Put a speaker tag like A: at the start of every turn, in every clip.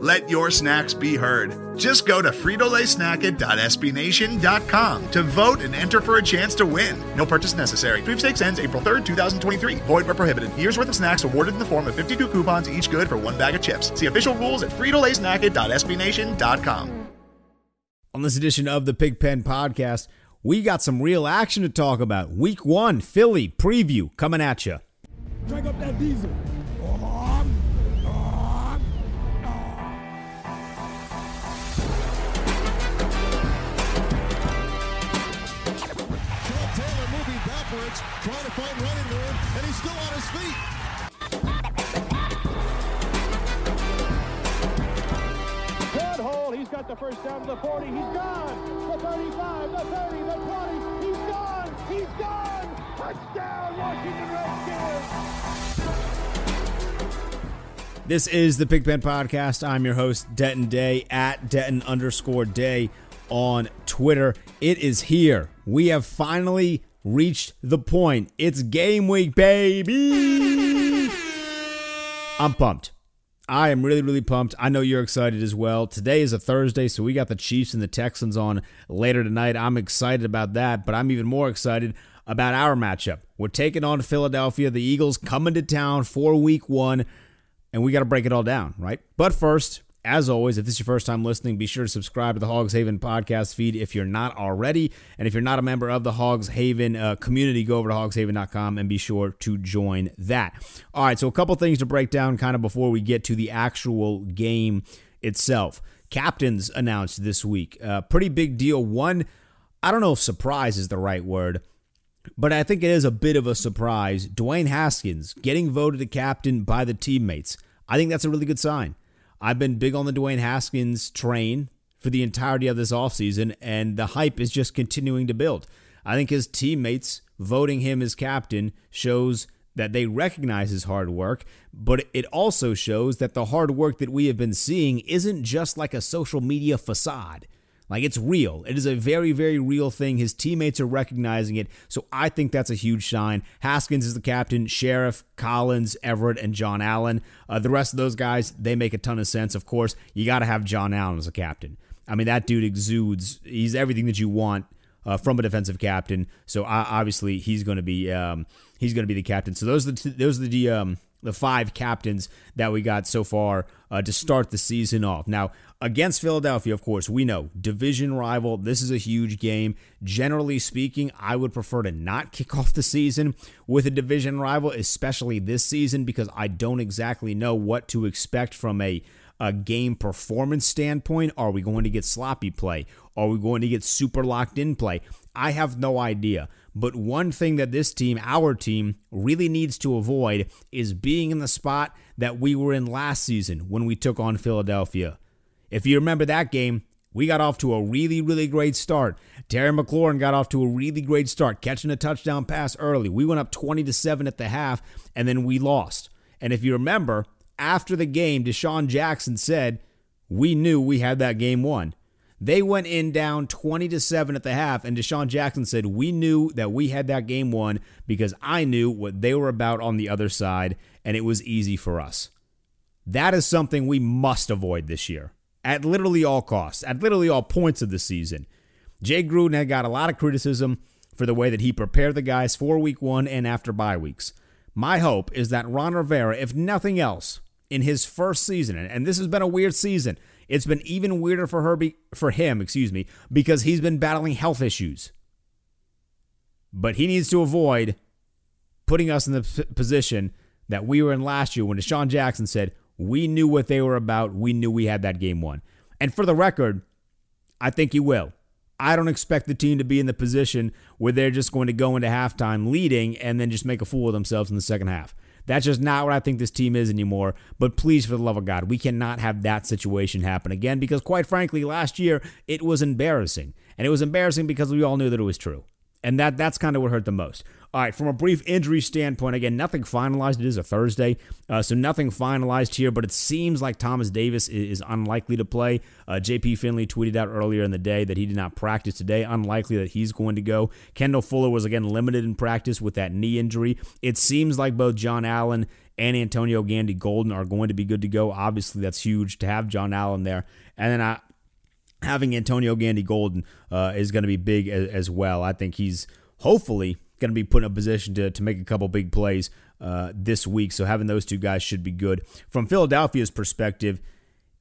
A: Let your snacks be heard. Just go to fritolaysnacket.sbnation.com to vote and enter for a chance to win. No purchase necessary. Sweepstakes ends April 3rd, 2023. Void where prohibited. Year's worth of snacks awarded in the form of 52 coupons, each good for one bag of chips. See official rules at fritolaysnacket.sbnation.com.
B: On this edition of the Pigpen Podcast, we got some real action to talk about. Week one, Philly preview coming at you.
C: Crank up that diesel.
D: Trying to find running room, and he's still on his feet.
E: Good hole. He's got the first down to the 40. He's gone. The 35, the 30, the 20. He's gone. He's gone. Touchdown, Washington Redskins.
B: This is the Big Pigpen Podcast. I'm your host, Denton Day, at Denton underscore Day on Twitter. It is here. We have finally reached the point. It's game week, baby. I'm pumped. I am really, really pumped. I know you're excited as well. Today is a Thursday, so we got the Chiefs and the Texans on later tonight. I'm excited about that, but I'm even more excited about our matchup. We're taking on Philadelphia. The Eagles coming to town for week one, and we got to break it all down, right? But first, as always, if this is your first time listening, be sure to subscribe to the Hogs Haven podcast feed if you're not already. And if you're not a member of the Hogs Haven uh, community, go over to hogshaven.com and be sure to join that. All right, so a couple things to break down kind of before we get to the actual game itself. Captains announced this week. Uh, pretty big deal. One, I don't know if surprise is the right word, but I think it is a bit of a surprise. Dwayne Haskins getting voted a captain by the teammates. I think that's a really good sign. I've been big on the Dwayne Haskins train for the entirety of this offseason, and the hype is just continuing to build. I think his teammates voting him as captain shows that they recognize his hard work, but it also shows that the hard work that we have been seeing isn't just like a social media facade. Like it's real. It is a very, very real thing. His teammates are recognizing it. So I think that's a huge sign. Haskins is the captain, Scherff, Collins, Everett, and John Allen. Uh, the rest of those guys, they make a ton of sense. Of course, you got to have John Allen as a captain. I mean, that dude exudes, he's everything that you want. Uh, from a defensive captain, so obviously he's going to be um, he's going to be the captain. So those are the t- those are the um, the five captains that we got so far uh, to start the season off. Now, against Philadelphia, of course, we know division rival. This is a huge game. Generally speaking, I would prefer to not kick off the season with a division rival, especially this season, because I don't exactly know what to expect from a a game performance standpoint? Are we going to get sloppy play? Are we going to get super locked in play? I have no idea. But one thing that this team, our team, really needs to avoid is being in the spot that we were in last season when we took on Philadelphia. If you remember that game, we got off to a really, really great start. Terry McLaurin got off to a really great start, catching a touchdown pass early. We went up 20 to 7 at the half, and then we lost. And if you remember, after the game, DeSean Jackson said, We knew we had that game won. They went in down 20 to 7 at the half, and DeSean Jackson said, We knew that we had that game won because I knew what they were about on the other side, and it was easy for us. That is something we must avoid this year at literally all costs, at literally all points of the season. Jay Gruden had got a lot of criticism for the way that he prepared the guys for week one and after bye weeks. My hope is that Ron Rivera, if nothing else, in his first season, and this has been a weird season, it's been even weirder for her be, for him, excuse me, because he's been battling health issues. But he needs to avoid putting us in the position that we were in last year when DeSean Jackson said, We knew what they were about. We knew we had that game won. And for the record, I think he will. I don't expect the team to be in the position where they're just going to go into halftime leading and then just make a fool of themselves in the second half. That's just not what I think this team is anymore. But please, for the love of God, we cannot have that situation happen again because, quite frankly, last year it was embarrassing. And it was embarrassing because we all knew that it was true. And that that's kind of what hurt the most. All right, from a brief injury standpoint, again, nothing finalized. It is a Thursday, uh, so nothing finalized here, but it seems like Thomas Davis is, is unlikely to play. Uh, JP Finlay tweeted out earlier in the day that he did not practice today. Unlikely that he's going to go. Kendall Fuller was, again, limited in practice with that knee injury. It seems like both John Allen and Antonio Gandy Golden are going to be good to go. Obviously, that's huge to have John Allen there. And then I, having Antonio Gandy Golden uh, is going to be big as, as, well. I think he's hopefully going to be put in a position to, to make a couple big plays uh, this week. So having those two guys should be good. From Philadelphia's perspective,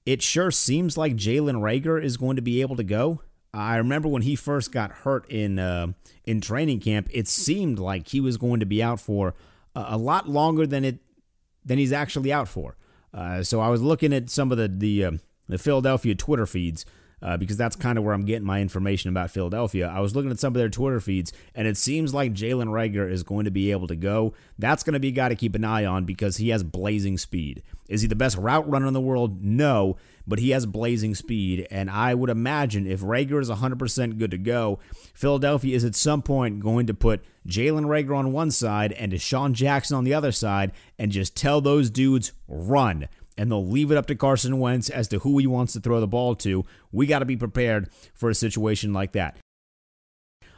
B: it sure seems like Jalen Reagor is going to be able to go. I remember when he first got hurt in uh, in training camp, it seemed like he was going to be out for a, lot longer than it than he's actually out for. Uh, so I was looking at some of the the, uh, the Philadelphia Twitter feeds uh, because that's kind of where I'm getting my information about Philadelphia. I was looking at some of their Twitter feeds, and it seems like Jalen Reagor is going to be able to go. That's going to be a guy to keep an eye on because he has blazing speed. Is he the best route runner in the world? No, but he has blazing speed, and I would imagine if Reagor is 100% good to go, Philadelphia is at some point going to put Jalen Reagor on one side and DeSean Jackson on the other side and just tell those dudes, run and they'll leave it up to Carson Wentz as to who he wants to throw the ball to. We got to be prepared for a situation like that.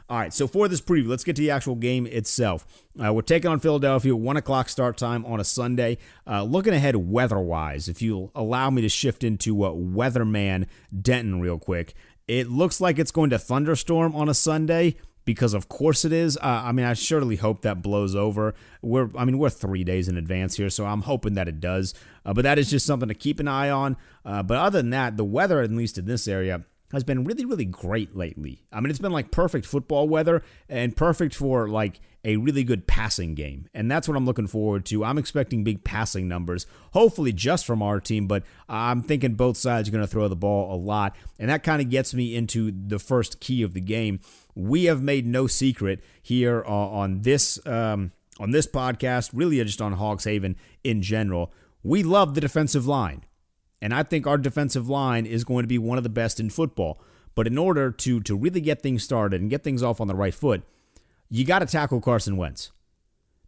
B: All right, so for this preview, let's get to the actual game itself. Uh, we're taking on Philadelphia, 1 o'clock start time on a Sunday. Uh, looking ahead weather wise, if you'll allow me to shift into uh, Weatherman Denton real quick, it looks like it's going to thunderstorm on a Sunday because of course it is. Uh, I mean, I surely hope that blows over. We're, I mean, we're three days in advance here, so I'm hoping that it does. Uh, but that is just something to keep an eye on. Uh, but other than that, the weather, at least in this area, has been really, really great lately. I mean, it's been like perfect football weather and perfect for like a really good passing game. And that's what I'm looking forward to. I'm expecting big passing numbers, hopefully just from our team, but I'm thinking both sides are going to throw the ball a lot. And that kind of gets me into the first key of the game. We have made no secret here on this um, on this podcast, really just on Hogs Haven in general. We love the defensive line. And I think our defensive line is going to be one of the best in football. But in order to to really get things started and get things off on the right foot, you got to tackle Carson Wentz.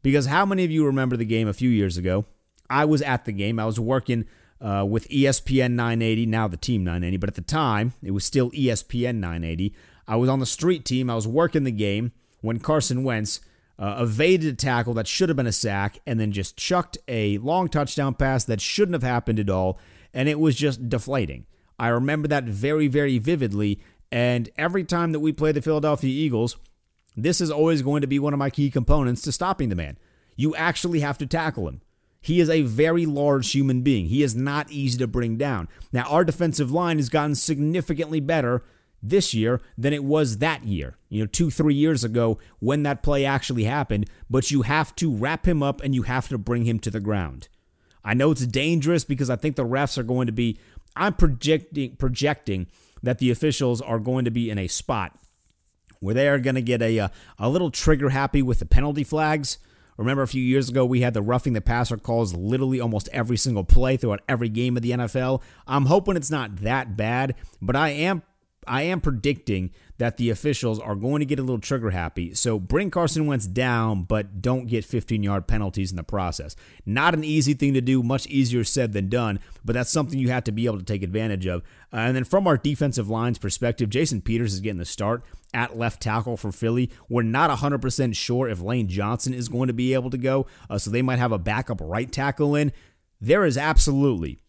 B: Because how many of you remember the game a few years ago? I was at the game. I was working uh, with ESPN 980, now the team 980, but at the time it was still ESPN 980. I was on the street team. I was working the game when Carson Wentz uh, evaded a tackle that should have been a sack and then just chucked a long touchdown pass that shouldn't have happened at all. And it was just deflating. I remember that very, very vividly. And every time that we play the Philadelphia Eagles, this is always going to be one of my key components to stopping the man. You actually have to tackle him. He is a very large human being. He is not easy to bring down. Now, our defensive line has gotten significantly better this year than it was that year, you know, two, three years ago when that play actually happened. But you have to wrap him up and you have to bring him to the ground. I know it's dangerous because I think the refs are going to be, I'm projecting, projecting that the officials are going to be in a spot where they are going to get a, a, uh, a little trigger happy with the penalty flags. Remember a few years ago we had the roughing the passer calls literally almost every single play throughout every game of the NFL. I'm hoping it's not that bad, but I am I am predicting that the officials are going to get a little trigger happy. So bring Carson Wentz down, but don't get 15 yard penalties in the process. Not an easy thing to do, much easier said than done, but that's something you have to be able to take advantage of. Uh, and then from our defensive lines perspective, Jason Peters is getting the start at left tackle for Philly. We're not 100% sure if Lane Johnson is going to be able to go, uh, so they might have a backup right tackle in. There is absolutely,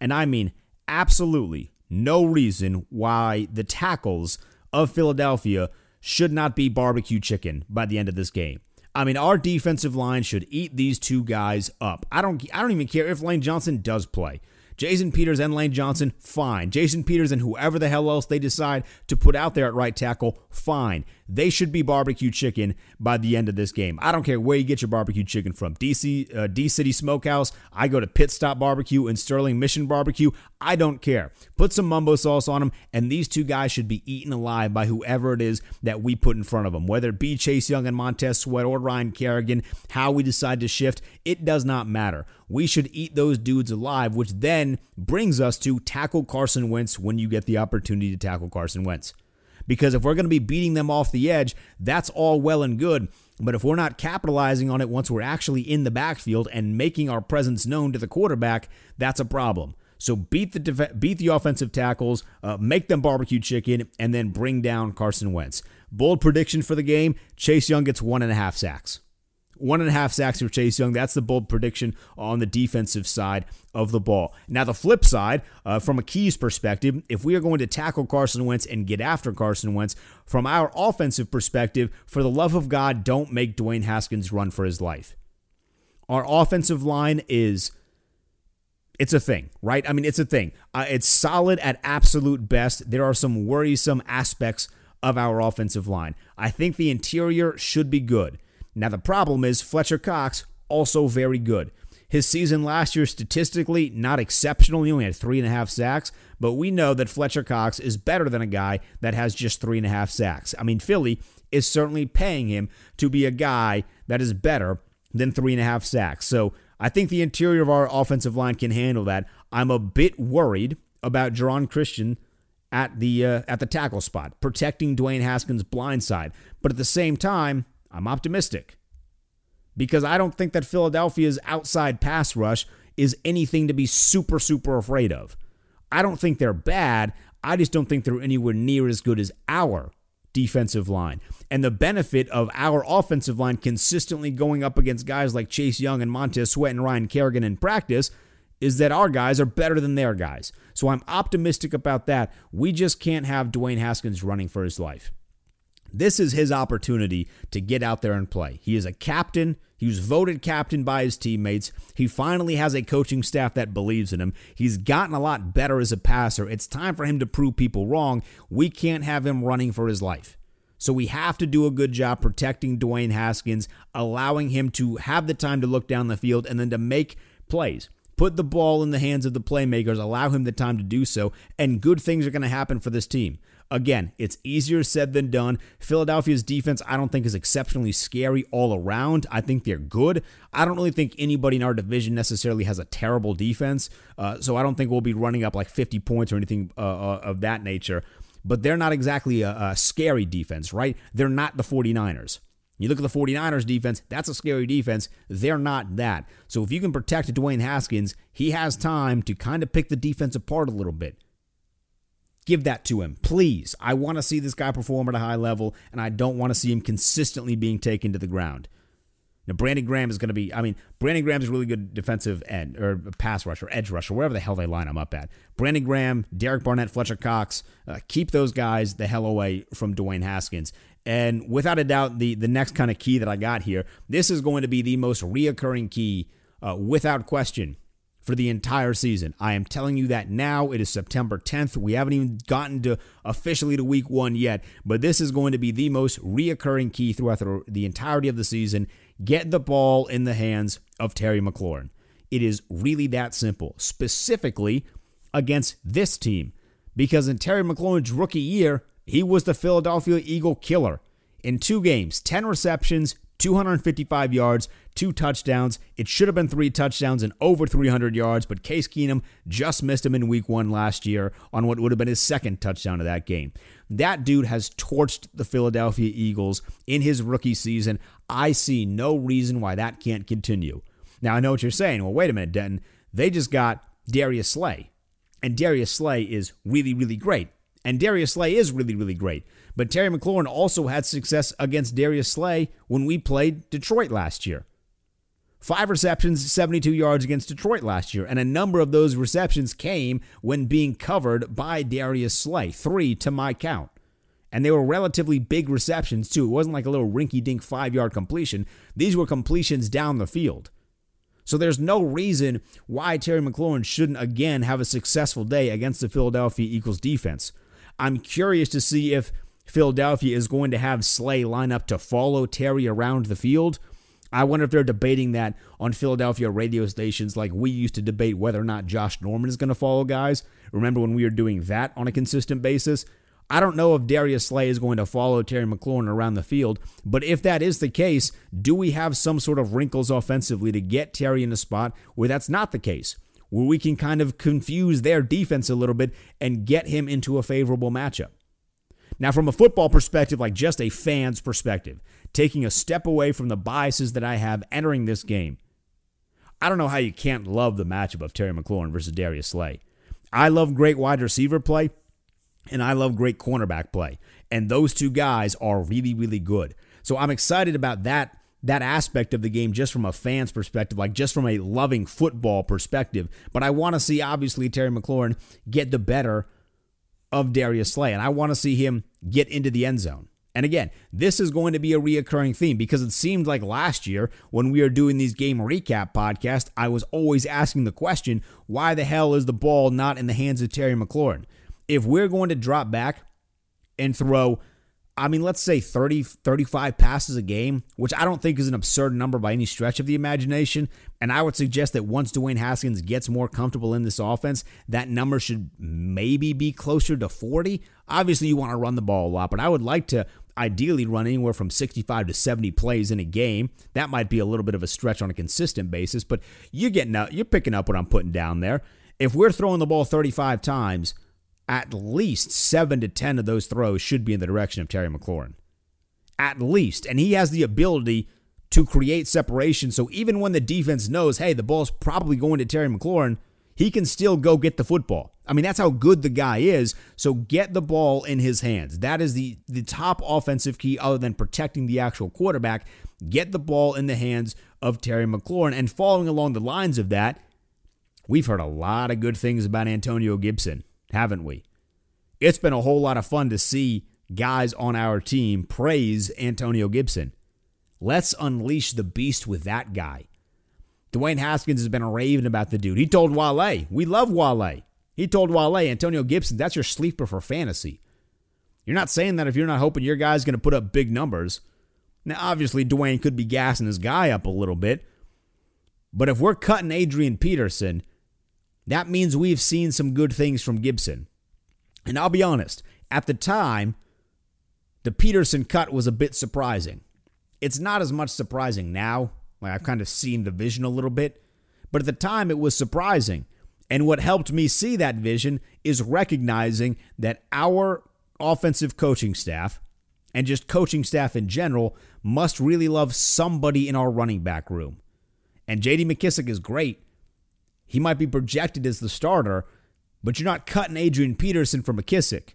B: and I mean absolutely, no reason why the tackles of Philadelphia should not be barbecue chicken by the end of this game. I mean, our defensive line should eat these two guys up. I don't I don't even care if Lane Johnson does play. Jason Peters and Lane Johnson, fine. Jason Peters and whoever the hell else they decide to put out there at right tackle, fine. They should be barbecue chicken by the end of this game. I don't care where you get your barbecue chicken from. DC uh, D City Smokehouse. I go to Pit Stop Barbecue and Sterling Mission Barbecue. I don't care. Put some mumbo sauce on them, and these two guys should be eaten alive by whoever it is that we put in front of them. Whether it be Chase Young and Montez Sweat or Ryan Kerrigan, how we decide to shift, it does not matter. We should eat those dudes alive, which then brings us to tackle Carson Wentz when you get the opportunity to tackle Carson Wentz. Because if we're going to be beating them off the edge, that's all well and good. But if we're not capitalizing on it once we're actually in the backfield and making our presence known to the quarterback, that's a problem. So beat the def- beat the offensive tackles, uh, make them barbecue chicken, and then bring down Carson Wentz. Bold prediction for the game: Chase Young gets one and a half sacks. One and a half sacks for Chase Young. That's the bold prediction on the defensive side of the ball. Now, the flip side, uh, from a Keys perspective, if we are going to tackle Carson Wentz and get after Carson Wentz, from our offensive perspective, for the love of God, don't make Dwayne Haskins run for his life. Our offensive line is. It's a thing, right? I mean, it's a thing. Uh, it's solid at absolute best. There are some worrisome aspects of our offensive line. I think the interior should be good. Now, the problem is Fletcher Cox, also very good. His season last year, statistically, not exceptional. He only had three and a half sacks, but we know that Fletcher Cox is better than a guy that has just three and a half sacks. I mean, Philly is certainly paying him to be a guy that is better than three and a half sacks. So I think the interior of our offensive line can handle that. I'm a bit worried about Geron Christian at the uh, at the tackle spot, protecting Dwayne Haskins' blind side. But at the same time, I'm optimistic because I don't think that Philadelphia's outside pass rush is anything to be super, super afraid of. I don't think they're bad. I just don't think they're anywhere near as good as our defensive line. And the benefit of our offensive line consistently going up against guys like Chase Young and Montez Sweat and Ryan Kerrigan in practice is that our guys are better than their guys. So I'm optimistic about that. We just can't have Dwayne Haskins running for his life. This is his opportunity to get out there and play. He is a captain. He was voted captain by his teammates. He finally has a coaching staff that believes in him. He's gotten a lot better as a passer. It's time for him to prove people wrong. We can't have him running for his life. So we have to do a good job protecting Dwayne Haskins, allowing him to have the time to look down the field and then to make plays. Put the ball in the hands of the playmakers, allow him the time to do so, and good things are going to happen for this team. Again, it's easier said than done. Philadelphia's defense, I don't think, is exceptionally scary all around. I think they're good. I don't really think anybody in our division necessarily has a terrible defense. Uh, so I don't think we'll be running up like 50 points or anything uh, uh, of that nature. But they're not exactly a, a scary defense, right? They're not the 49ers. You look at the 49ers defense, that's a scary defense. They're not that. So if you can protect Dwayne Haskins, he has time to kind of pick the defense apart a little bit. Give that to him, please. I want to see this guy perform at a high level, and I don't want to see him consistently being taken to the ground. Now, Brandon Graham is going to be, I mean, Brandon Graham is a really good defensive end or pass rusher, edge rusher, wherever the hell they line him up at. Brandon Graham, Derek Barnett, Fletcher Cox, uh, keep those guys the hell away from Dwayne Haskins. And without a doubt, the, the next kind of key that I got here, this is going to be the most reoccurring key, uh, without question, for the entire season. I am telling you that now. It is September 10th. We haven't even gotten to officially to week one yet, but this is going to be the most reoccurring key throughout the, entirety of the season. Get the ball in the hands of Terry McLaurin. It is really that simple, specifically against this team, because in Terry McLaurin's rookie year, he was the Philadelphia Eagle killer. In two games, 10 receptions, 255 yards, two touchdowns. It should have been three touchdowns and over 300 yards, but Case Keenum just missed him in week one last year on what would have been his second touchdown of that game. That dude has torched the Philadelphia Eagles in his rookie season. I see no reason why that can't continue. Now, I know what you're saying. Well, wait a minute, Denton. They just got Darius Slay, and Darius Slay is really, really great. And Darius Slay is really, really great. But Terry McLaurin also had success against Darius Slay when we played Detroit last year. Five receptions, 72 yards against Detroit last year, and a number of those receptions came when being covered by Darius Slay, three to my count. And they were relatively big receptions, too. It wasn't like a little rinky dink five yard completion. These were completions down the field. So there's no reason why Terry McLaurin shouldn't again have a successful day against the Philadelphia Eagles defense. I'm curious to see if Philadelphia is going to have Slay line up to follow Terry around the field. I wonder if they're debating that on Philadelphia radio stations like we used to debate whether or not Josh Norman is going to follow guys. Remember when we were doing that on a consistent basis? I don't know if Darius Slay is going to follow Terry McLaurin around the field, but if that is the case, do we have some sort of wrinkles offensively to get Terry in a spot where that's not the case? Where we can kind of confuse their defense a little bit and get him into a favorable matchup. Now, from a football perspective, like just a fan's perspective, taking a step away from the biases that I have entering this game, I don't know how you can't love the matchup of Terry McLaurin versus Darius Slay. I love great wide receiver play and I love great cornerback play. And those two guys are really, really good. So I'm excited about that that aspect of the game just from a fan's perspective, like just from a loving football perspective. But I want to see obviously Terry McLaurin get the better of Darius Slay, and I want to see him get into the end zone. And again, this is going to be a reoccurring theme because it seemed like last year when we were doing these game recap podcasts, I was always asking the question, why the hell is the ball not in the hands of Terry McLaurin? if we're going to drop back and throw, I mean, let's say 30, 35 passes a game, which I don't think is an absurd number by any stretch of the imagination. And I would suggest that once Dwayne Haskins gets more comfortable in this offense, that number should maybe be closer to 40. Obviously, you want to run the ball a lot, but I would like to ideally run anywhere from 65 to 70 plays in a game. That might be a little bit of a stretch on a consistent basis, but you're getting out, you're picking up what I'm putting down there. If we're throwing the ball 35 times, at least seven to 10 of those throws should be in the direction of Terry McLaurin. At least. And he has the ability to create separation. So even when the defense knows, hey, the ball's probably going to Terry McLaurin, he can still go get the football. I mean, that's how good the guy is. So get the ball in his hands. That is the, the top offensive key other than protecting the actual quarterback. Get the ball in the hands of Terry McLaurin. And following along the lines of that, we've heard a lot of good things about Antonio Gibson haven't we? It's been a whole lot of fun to see guys on our team praise Antonio Gibson. Let's unleash the beast with that guy. Dwayne Haskins has been raving about the dude. He told Wale, we love Wale. He told Wale, Antonio Gibson, that's your sleeper for fantasy. You're not saying that if you're not hoping your guy's going to put up big numbers. Now, obviously, Dwayne could be gassing his guy up a little bit. But if we're cutting Adrian Peterson, that means we've seen some good things from Gibson. And I'll be honest, at the time, the Peterson cut was a bit surprising. It's not as much surprising now. Like I've kind of seen the vision a little bit. But at the time, it was surprising. And what helped me see that vision is recognizing that our offensive coaching staff and just coaching staff in general must really love somebody in our running back room. And JD McKissic is great, he might be projected as the starter, but you're not cutting Adrian Peterson for McKissic.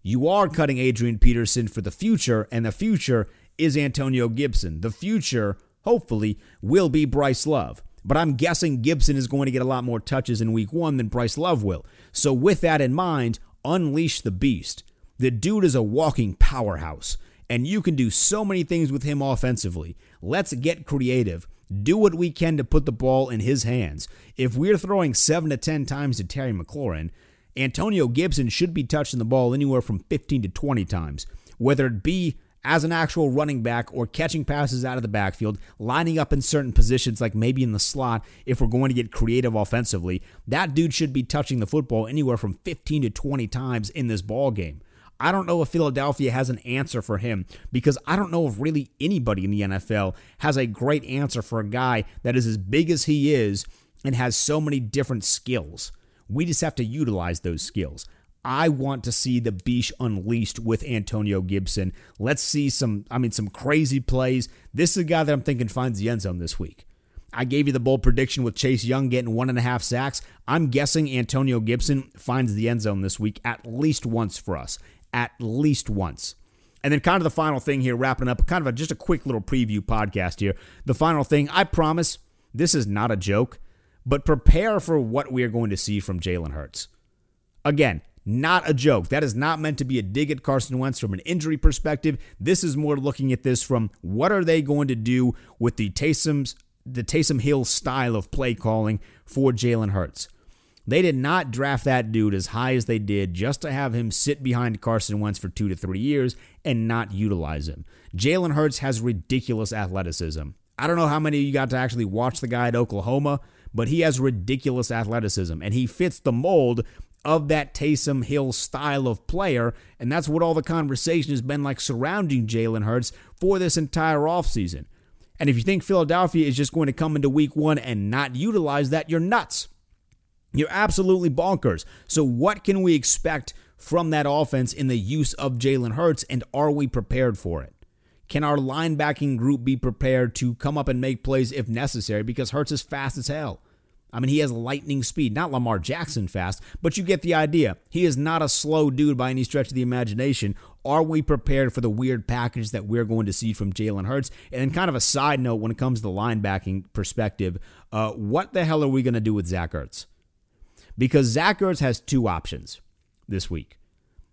B: You are cutting Adrian Peterson for the future, and the future is Antonio Gibson. The future, hopefully, will be Bryce Love. But I'm guessing Gibson is going to get a lot more touches in week one than Bryce Love will. So, with that in mind, unleash the beast. The dude is a walking powerhouse, and you can do so many things with him offensively. Let's get creative do what we can to put the ball in his hands. If we're throwing 7 to 10 times to Terry McLaurin, Antonio Gibson should be touching the ball anywhere from 15 to 20 times, whether it be as an actual running back or catching passes out of the backfield, lining up in certain positions, like maybe in the slot, if we're going to get creative offensively. That dude should be touching the football anywhere from 15 to 20 times in this ball game. I don't know if Philadelphia has an answer for him because I don't know if really anybody in the NFL has a great answer for a guy that is as big as he is and has so many different skills. We just have to utilize those skills. I want to see the beast unleashed with Antonio Gibson. Let's see some, I mean, some crazy plays. This is a guy that I'm thinking finds the end zone this week. I gave you the bold prediction with Chase Young getting one and a half sacks. I'm guessing Antonio Gibson finds the end zone this week at least once for us at least once. And then, kind of the final thing here, wrapping up, kind of a, just a quick little preview podcast here. The final thing, I promise this is not a joke, but prepare for what we are going to see from Jalen Hurts. Again, not a joke. That is not meant to be a dig at Carson Wentz from an injury perspective. This is more looking at this from what are they going to do with the Taysom's the Taysom Hill style of play calling for Jalen Hurts. They did not draft that dude as high as they did just to have him sit behind Carson Wentz for two to three years and not utilize him. Jalen Hurts has ridiculous athleticism. I don't know how many of you got to actually watch the guy at Oklahoma, but he has ridiculous athleticism and he fits the mold of that Taysom Hill style of player. And that's what all the conversation has been like surrounding Jalen Hurts for this entire offseason. And if you think Philadelphia is just going to come into week one and not utilize that, you're nuts. You're absolutely bonkers. So, what can we expect from that offense in the use of Jalen Hurts, and are we prepared for it? Can our linebacking group be prepared to come up and make plays if necessary? Because Hurts is fast as hell. I mean, he has lightning speed, not Lamar Jackson fast, but you get the idea. He is not a slow dude by any stretch of the imagination. Are we prepared for the weird package that we're going to see from Jalen Hurts? And then, kind of a side note when it comes to the linebacking perspective, uh, what the hell are we going to do with Zach Ertz? Because Zach Ertz has two options this week.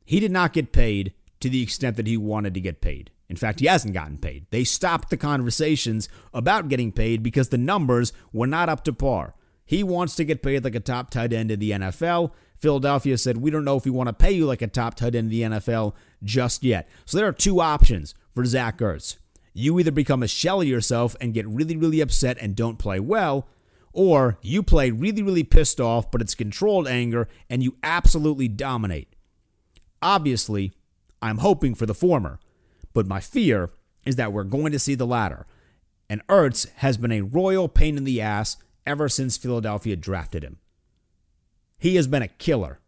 B: He did not get paid to the extent that he wanted to get paid. In fact, he hasn't gotten paid. They stopped the conversations about getting paid because the numbers were not up to par. He wants to get paid like a top tight end in the NFL. Philadelphia said, We don't know if we want to pay you like a top tight end in the NFL just yet. So there are two options for Zach Ertz. You either become a shell of yourself and get really, really upset and don't play well, or you play really, really pissed off, but it's controlled anger and you absolutely dominate. Obviously, I'm hoping for the former, but my fear is that we're going to see the latter. And Ertz has been a royal pain in the ass ever since Philadelphia drafted him. He has been a killer.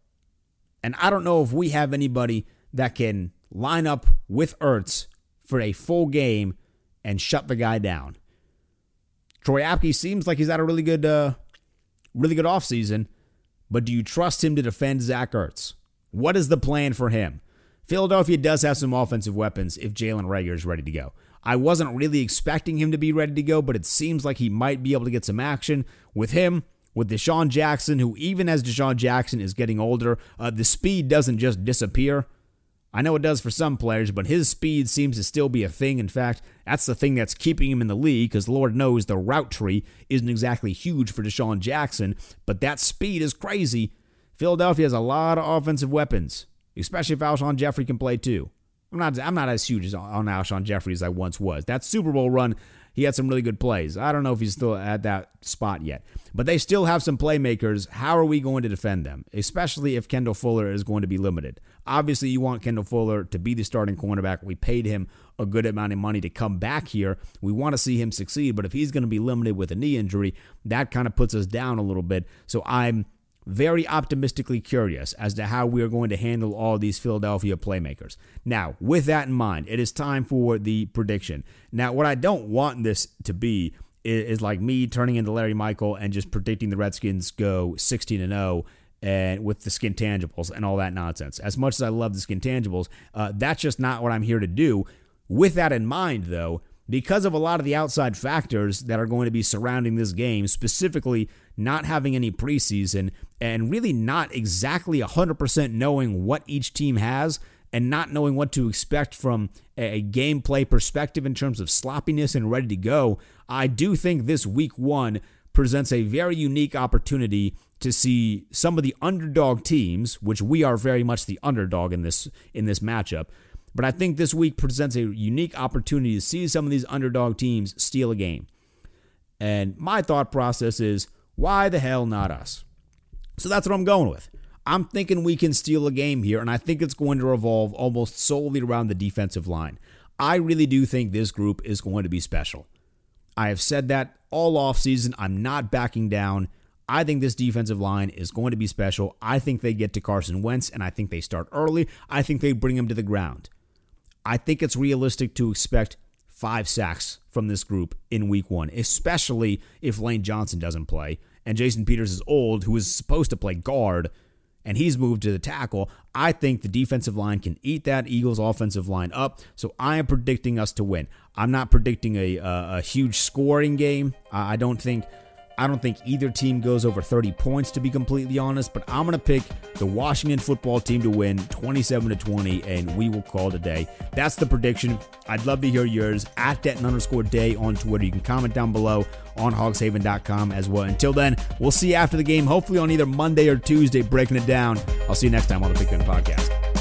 B: And I don't know if we have anybody that can line up with Ertz for a full game and shut the guy down. Troy Apke seems like he's had a really good, uh, really good offseason, but do you trust him to defend Zach Ertz? What is the plan for him? Philadelphia does have some offensive weapons if Jalen Reagor is ready to go. I wasn't really expecting him to be ready to go, but it seems like he might be able to get some action with him. With DeSean Jackson, who even as DeSean Jackson is getting older, uh, the speed doesn't just disappear. I know it does for some players, but his speed seems to still be a thing. In fact, that's the thing that's keeping him in the league because Lord knows the route tree isn't exactly huge for DeSean Jackson, but that speed is crazy. Philadelphia has a lot of offensive weapons, especially if Alshon Jeffery can play too. I'm not I'm not as huge on Alshon Jeffery as I once was. That Super Bowl run, he had some really good plays. I don't know if he's still at that spot yet. But they still have some playmakers. How are we going to defend them? Especially if Kendall Fuller is going to be limited. Obviously, you want Kendall Fuller to be the starting cornerback. We paid him a good amount of money to come back here. We want to see him succeed, but if he's going to be limited with a knee injury, that kind of puts us down a little bit. So I'm very optimistically curious as to how we are going to handle all these Philadelphia playmakers. Now, with that in mind, it is time for the prediction. Now, what I don't want this to be is, like me turning into Larry Michael and just predicting the Redskins go 16 and 0 and with the skin tangibles and all that nonsense. As much as I love the skin tangibles, uh, that's just not what I'm here to do. With that in mind, though, because of a lot of the outside factors that are going to be surrounding this game, specifically not having any preseason and really not exactly 100% knowing what each team has and not knowing what to expect from a gameplay perspective in terms of sloppiness and ready to go, I do think this week one presents a very unique opportunity to see some of the underdog teams, which we are very much the underdog in this in this matchup, but I think this week presents a unique opportunity to see some of these underdog teams steal a game. And my thought process is why the hell not us? So that's what I'm going with. I'm thinking we can steal a game here, and I think it's going to revolve almost solely around the defensive line. I really do think this group is going to be special. I have said that all offseason. I'm not backing down. I think this defensive line is going to be special. I think they get to Carson Wentz, and I think they start early. I think they bring him to the ground. I think it's realistic to expect five sacks from this group in week one, especially if Lane Johnson doesn't play and Jason Peters is old, who is supposed to play guard, and he's moved to the tackle. I think the defensive line can eat that Eagles offensive line up. So I am predicting us to win. I'm not predicting a, a, a huge scoring game. I don't think I don't think either team goes over 30 points to be completely honest, but I'm going to pick the Washington football team to win 27 to 20 and we will call it a day. That's the prediction. I'd love to hear yours at Denton underscore day on Twitter. You can comment down below on hogshaven.com as well. Until then, we'll see you after the game, hopefully on either Monday or Tuesday, breaking it down. I'll see you next time on the Pigpen Podcast.